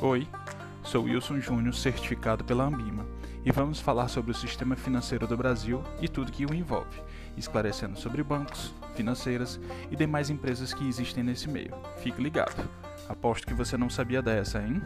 Oi, sou Wilson Júnior, certificado pela Ambima, e vamos falar sobre o sistema financeiro do Brasil e tudo que o envolve, esclarecendo sobre bancos, financeiras e demais empresas que existem nesse meio. Fique ligado. Aposto que você não sabia dessa, hein?